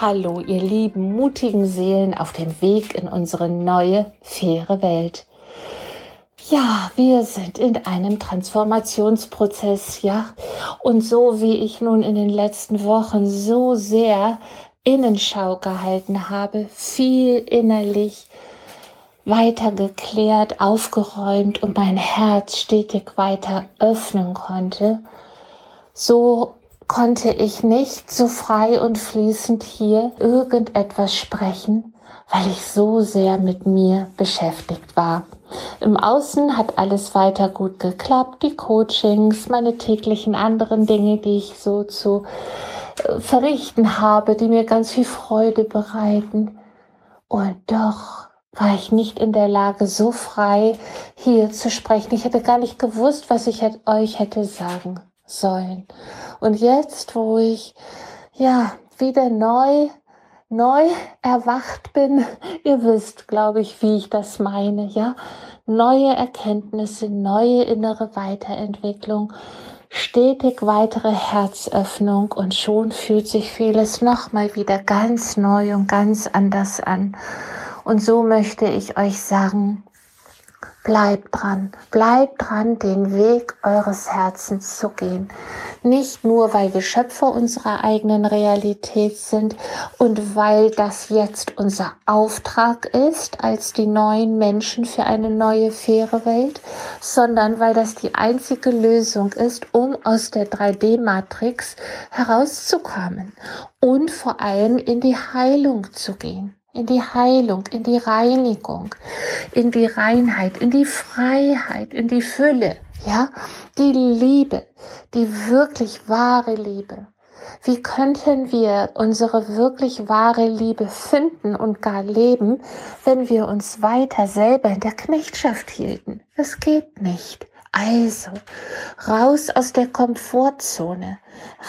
Hallo, ihr lieben, mutigen Seelen auf dem Weg in unsere neue, faire Welt. Ja, wir sind in einem Transformationsprozess, ja. Und so wie ich nun in den letzten Wochen so sehr Innenschau gehalten habe, viel innerlich weiter geklärt, aufgeräumt und mein Herz stetig weiter öffnen konnte, so konnte ich nicht so frei und fließend hier irgendetwas sprechen, weil ich so sehr mit mir beschäftigt war. Im Außen hat alles weiter gut geklappt, die Coachings, meine täglichen anderen Dinge, die ich so zu äh, verrichten habe, die mir ganz viel Freude bereiten. Und doch war ich nicht in der Lage, so frei hier zu sprechen. Ich hätte gar nicht gewusst, was ich euch hätte sagen sollen. Und jetzt, wo ich ja wieder neu, neu erwacht bin, ihr wisst, glaube ich, wie ich das meine, ja, neue Erkenntnisse, neue innere Weiterentwicklung, stetig weitere Herzöffnung und schon fühlt sich vieles nochmal wieder ganz neu und ganz anders an. Und so möchte ich euch sagen, Bleibt dran, bleibt dran, den Weg eures Herzens zu gehen. Nicht nur, weil wir Schöpfer unserer eigenen Realität sind und weil das jetzt unser Auftrag ist als die neuen Menschen für eine neue, faire Welt, sondern weil das die einzige Lösung ist, um aus der 3D-Matrix herauszukommen und vor allem in die Heilung zu gehen in die Heilung, in die Reinigung, in die Reinheit, in die Freiheit, in die Fülle, ja, die Liebe, die wirklich wahre Liebe. Wie könnten wir unsere wirklich wahre Liebe finden und gar leben, wenn wir uns weiter selber in der Knechtschaft hielten? Es geht nicht. Also, raus aus der Komfortzone,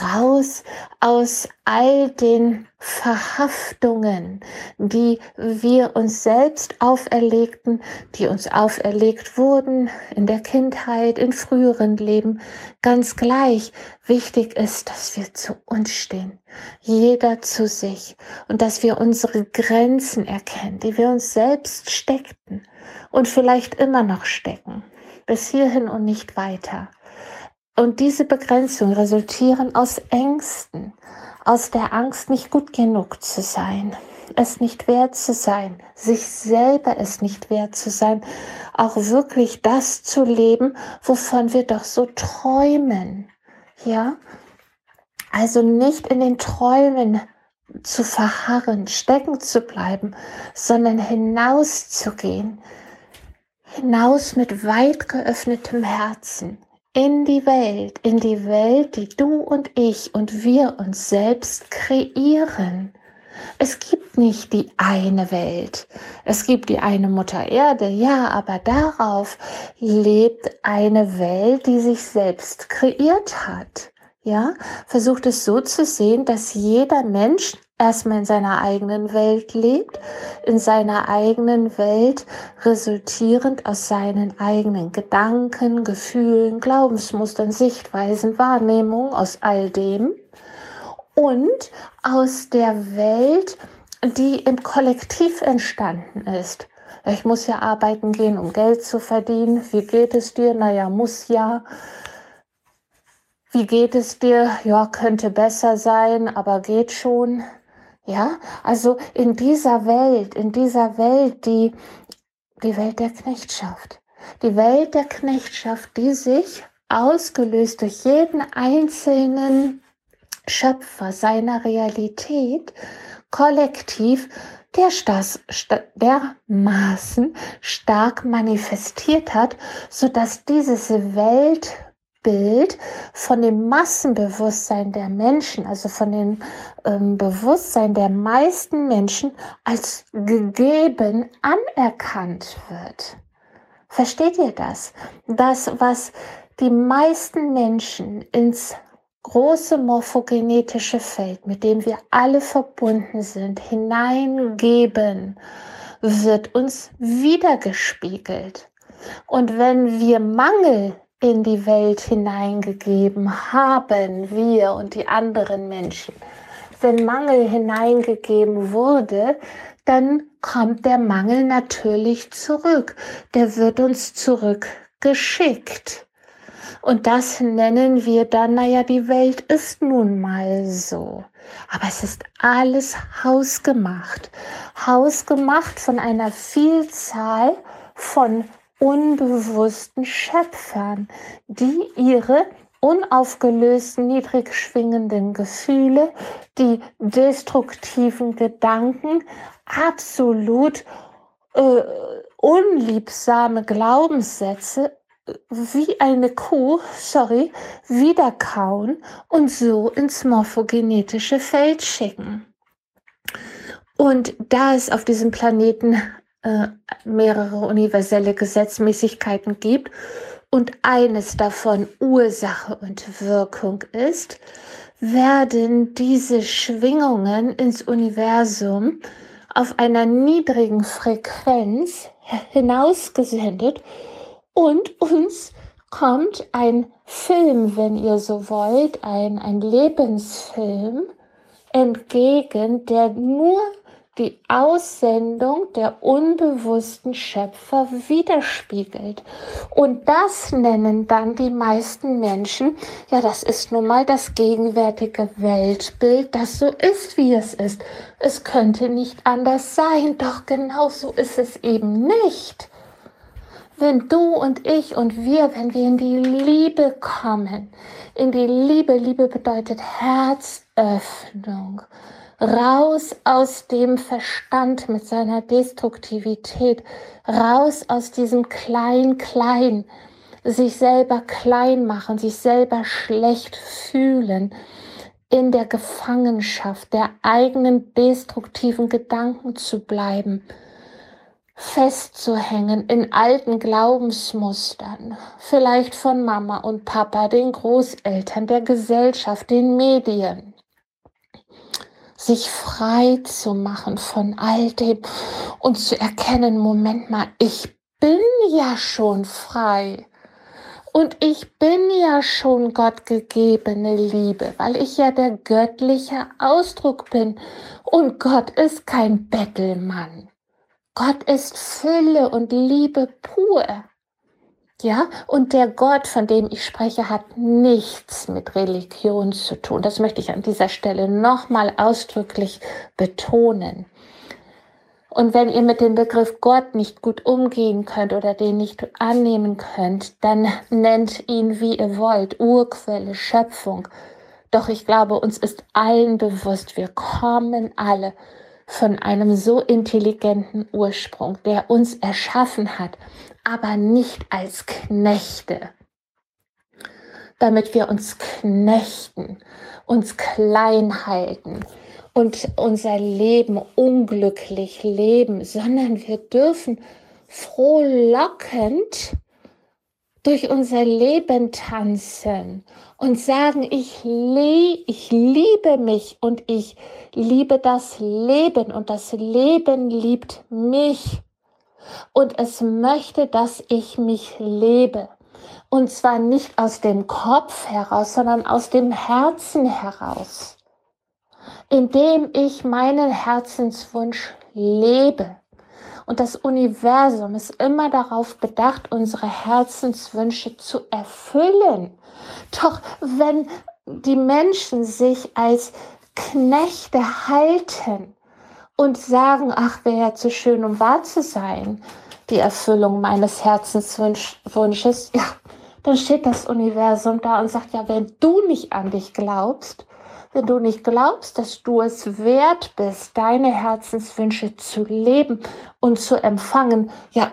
raus aus all den Verhaftungen, die wir uns selbst auferlegten, die uns auferlegt wurden in der Kindheit, in früheren Leben. Ganz gleich wichtig ist, dass wir zu uns stehen, jeder zu sich. Und dass wir unsere Grenzen erkennen, die wir uns selbst steckten und vielleicht immer noch stecken bis hierhin und nicht weiter. Und diese Begrenzungen resultieren aus Ängsten, aus der Angst, nicht gut genug zu sein, es nicht wert zu sein, sich selber es nicht wert zu sein, auch wirklich das zu leben, wovon wir doch so träumen. Ja? Also nicht in den Träumen zu verharren, stecken zu bleiben, sondern hinauszugehen, hinaus mit weit geöffnetem Herzen in die Welt, in die Welt, die du und ich und wir uns selbst kreieren. Es gibt nicht die eine Welt. Es gibt die eine Mutter Erde, ja, aber darauf lebt eine Welt, die sich selbst kreiert hat. Ja, versucht es so zu sehen, dass jeder Mensch erstmal in seiner eigenen Welt lebt, in seiner eigenen Welt resultierend aus seinen eigenen Gedanken, Gefühlen, Glaubensmustern, Sichtweisen, Wahrnehmungen, aus all dem und aus der Welt, die im Kollektiv entstanden ist. Ich muss ja arbeiten gehen, um Geld zu verdienen. Wie geht es dir? Naja, muss ja. Wie geht es dir? Ja, könnte besser sein, aber geht schon. Ja, also in dieser Welt, in dieser Welt, die, die Welt der Knechtschaft, die Welt der Knechtschaft, die sich ausgelöst durch jeden einzelnen Schöpfer seiner Realität kollektiv der dermaßen stark manifestiert hat, so dass diese Welt Bild von dem Massenbewusstsein der Menschen, also von dem ähm, Bewusstsein der meisten Menschen als gegeben anerkannt wird. Versteht ihr das? Das, was die meisten Menschen ins große morphogenetische Feld, mit dem wir alle verbunden sind, hineingeben, wird uns wiedergespiegelt. Und wenn wir Mangel in die Welt hineingegeben haben, wir und die anderen Menschen, wenn Mangel hineingegeben wurde, dann kommt der Mangel natürlich zurück. Der wird uns zurückgeschickt. Und das nennen wir dann, naja, die Welt ist nun mal so. Aber es ist alles hausgemacht. Hausgemacht von einer Vielzahl von unbewussten Schöpfern, die ihre unaufgelösten, niedrig schwingenden Gefühle, die destruktiven Gedanken, absolut äh, unliebsame Glaubenssätze wie eine Kuh, sorry, wieder kauen und so ins morphogenetische Feld schicken. Und da es auf diesem Planeten äh, mehrere universelle Gesetzmäßigkeiten gibt und eines davon Ursache und Wirkung ist, werden diese Schwingungen ins Universum auf einer niedrigen Frequenz hinausgesendet und uns kommt ein Film, wenn ihr so wollt, ein, ein Lebensfilm entgegen, der nur die Aussendung der unbewussten Schöpfer widerspiegelt. Und das nennen dann die meisten Menschen, ja, das ist nun mal das gegenwärtige Weltbild, das so ist, wie es ist. Es könnte nicht anders sein, doch genau so ist es eben nicht wenn du und ich und wir, wenn wir in die Liebe kommen, in die Liebe, Liebe bedeutet Herzöffnung, raus aus dem Verstand mit seiner Destruktivität, raus aus diesem Klein-Klein, sich selber klein machen, sich selber schlecht fühlen, in der Gefangenschaft der eigenen destruktiven Gedanken zu bleiben. Festzuhängen in alten Glaubensmustern, vielleicht von Mama und Papa, den Großeltern, der Gesellschaft, den Medien. Sich frei zu machen von all dem und zu erkennen, Moment mal, ich bin ja schon frei. Und ich bin ja schon gottgegebene Liebe, weil ich ja der göttliche Ausdruck bin. Und Gott ist kein Bettelmann. Gott ist Fülle und Liebe pur. Ja, und der Gott, von dem ich spreche, hat nichts mit Religion zu tun. Das möchte ich an dieser Stelle nochmal ausdrücklich betonen. Und wenn ihr mit dem Begriff Gott nicht gut umgehen könnt oder den nicht annehmen könnt, dann nennt ihn wie ihr wollt, Urquelle, Schöpfung. Doch ich glaube, uns ist allen bewusst, wir kommen alle von einem so intelligenten Ursprung, der uns erschaffen hat, aber nicht als Knechte, damit wir uns knechten, uns klein halten und unser Leben unglücklich leben, sondern wir dürfen frohlockend durch unser Leben tanzen und sagen, ich, ich liebe mich und ich liebe das Leben und das Leben liebt mich und es möchte, dass ich mich lebe. Und zwar nicht aus dem Kopf heraus, sondern aus dem Herzen heraus, indem ich meinen Herzenswunsch lebe. Und das Universum ist immer darauf bedacht, unsere Herzenswünsche zu erfüllen. Doch wenn die Menschen sich als Knechte halten und sagen, ach, wäre ja zu schön, um wahr zu sein, die Erfüllung meines Herzenswunsches, ja, dann steht das Universum da und sagt, ja, wenn du nicht an dich glaubst, wenn du nicht glaubst, dass du es wert bist, deine Herzenswünsche zu leben und zu empfangen, ja,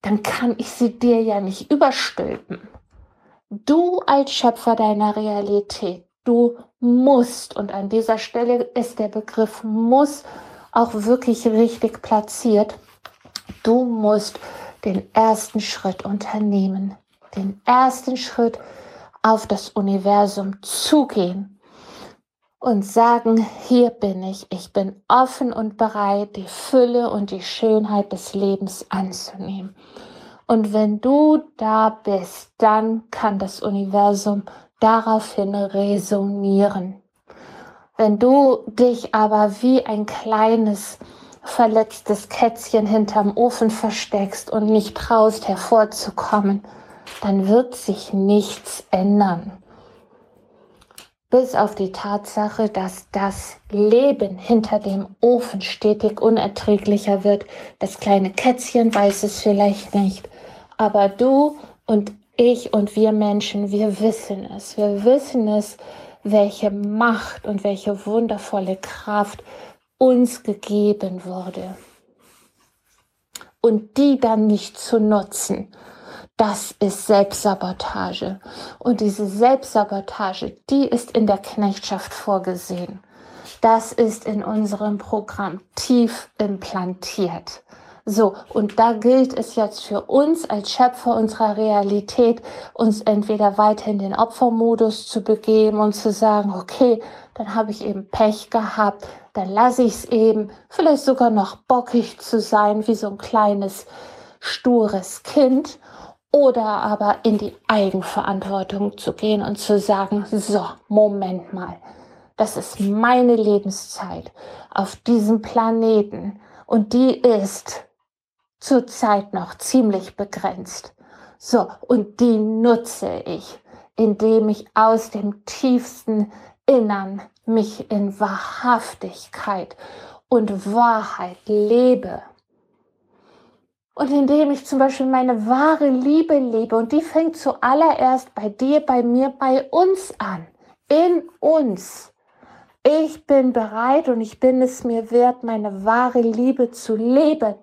dann kann ich sie dir ja nicht überstülpen. Du als Schöpfer deiner Realität, du musst, und an dieser Stelle ist der Begriff muss auch wirklich richtig platziert, du musst den ersten Schritt unternehmen, den ersten Schritt auf das Universum zugehen und sagen, hier bin ich, ich bin offen und bereit, die Fülle und die Schönheit des Lebens anzunehmen. Und wenn du da bist, dann kann das Universum daraufhin resonieren. Wenn du dich aber wie ein kleines verletztes Kätzchen hinterm Ofen versteckst und nicht traust hervorzukommen, dann wird sich nichts ändern. Bis auf die Tatsache, dass das Leben hinter dem Ofen stetig unerträglicher wird. Das kleine Kätzchen weiß es vielleicht nicht, aber du und ich und wir Menschen, wir wissen es. Wir wissen es, welche Macht und welche wundervolle Kraft uns gegeben wurde. Und die dann nicht zu nutzen, das ist Selbstsabotage. Und diese Selbstsabotage, die ist in der Knechtschaft vorgesehen. Das ist in unserem Programm tief implantiert. So, und da gilt es jetzt für uns als Schöpfer unserer Realität, uns entweder weiter in den Opfermodus zu begeben und zu sagen, okay, dann habe ich eben Pech gehabt, dann lasse ich es eben, vielleicht sogar noch bockig zu sein, wie so ein kleines, stures Kind, oder aber in die Eigenverantwortung zu gehen und zu sagen, so, Moment mal, das ist meine Lebenszeit auf diesem Planeten. Und die ist zurzeit noch ziemlich begrenzt. So, und die nutze ich, indem ich aus dem tiefsten Innern mich in Wahrhaftigkeit und Wahrheit lebe. Und indem ich zum Beispiel meine wahre Liebe lebe, und die fängt zuallererst bei dir, bei mir, bei uns an, in uns. Ich bin bereit und ich bin es mir wert, meine wahre Liebe zu leben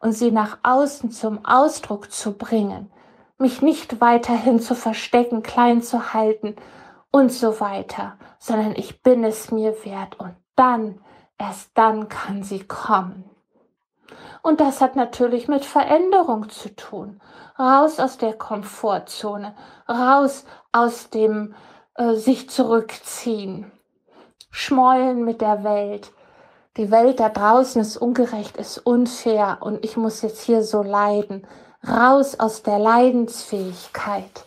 und sie nach außen zum Ausdruck zu bringen, mich nicht weiterhin zu verstecken, klein zu halten und so weiter, sondern ich bin es mir wert und dann, erst dann kann sie kommen. Und das hat natürlich mit Veränderung zu tun. Raus aus der Komfortzone, raus aus dem äh, sich zurückziehen, schmollen mit der Welt, die Welt da draußen ist ungerecht, ist unfair und ich muss jetzt hier so leiden. Raus aus der Leidensfähigkeit.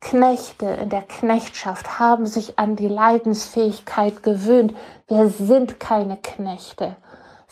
Knechte in der Knechtschaft haben sich an die Leidensfähigkeit gewöhnt. Wir sind keine Knechte.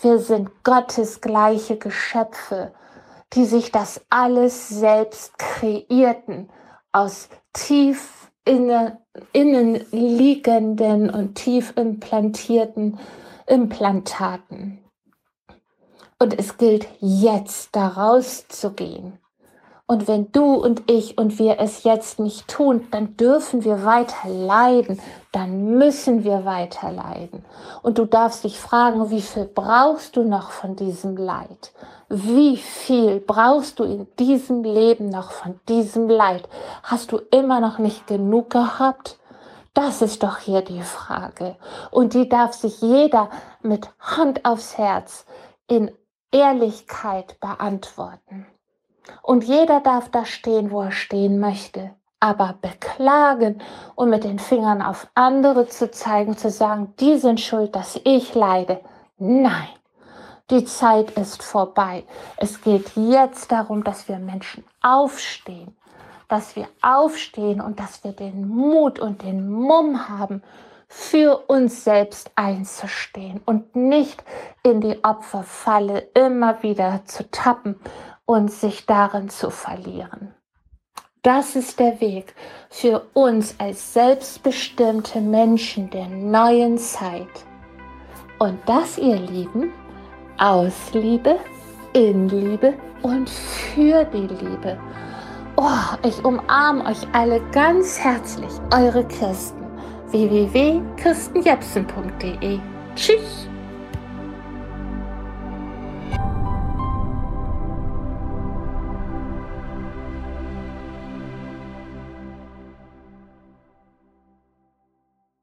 Wir sind Gottes gleiche Geschöpfe, die sich das alles selbst kreierten aus tief innen, innen liegenden und tief implantierten Implantaten. Und es gilt jetzt da rauszugehen. Und wenn du und ich und wir es jetzt nicht tun, dann dürfen wir weiter leiden, dann müssen wir weiter leiden. Und du darfst dich fragen, wie viel brauchst du noch von diesem Leid? Wie viel brauchst du in diesem Leben noch von diesem Leid? Hast du immer noch nicht genug gehabt? Das ist doch hier die Frage. Und die darf sich jeder mit Hand aufs Herz in Ehrlichkeit beantworten. Und jeder darf da stehen, wo er stehen möchte. Aber beklagen und mit den Fingern auf andere zu zeigen, zu sagen, die sind schuld, dass ich leide. Nein, die Zeit ist vorbei. Es geht jetzt darum, dass wir Menschen aufstehen dass wir aufstehen und dass wir den Mut und den Mumm haben, für uns selbst einzustehen und nicht in die Opferfalle immer wieder zu tappen und sich darin zu verlieren. Das ist der Weg für uns als selbstbestimmte Menschen der neuen Zeit. Und das, ihr Lieben, aus Liebe, in Liebe und für die Liebe. Oh, ich umarme euch alle ganz herzlich. Eure Kirsten. www.kirstenjepsen.de Tschüss.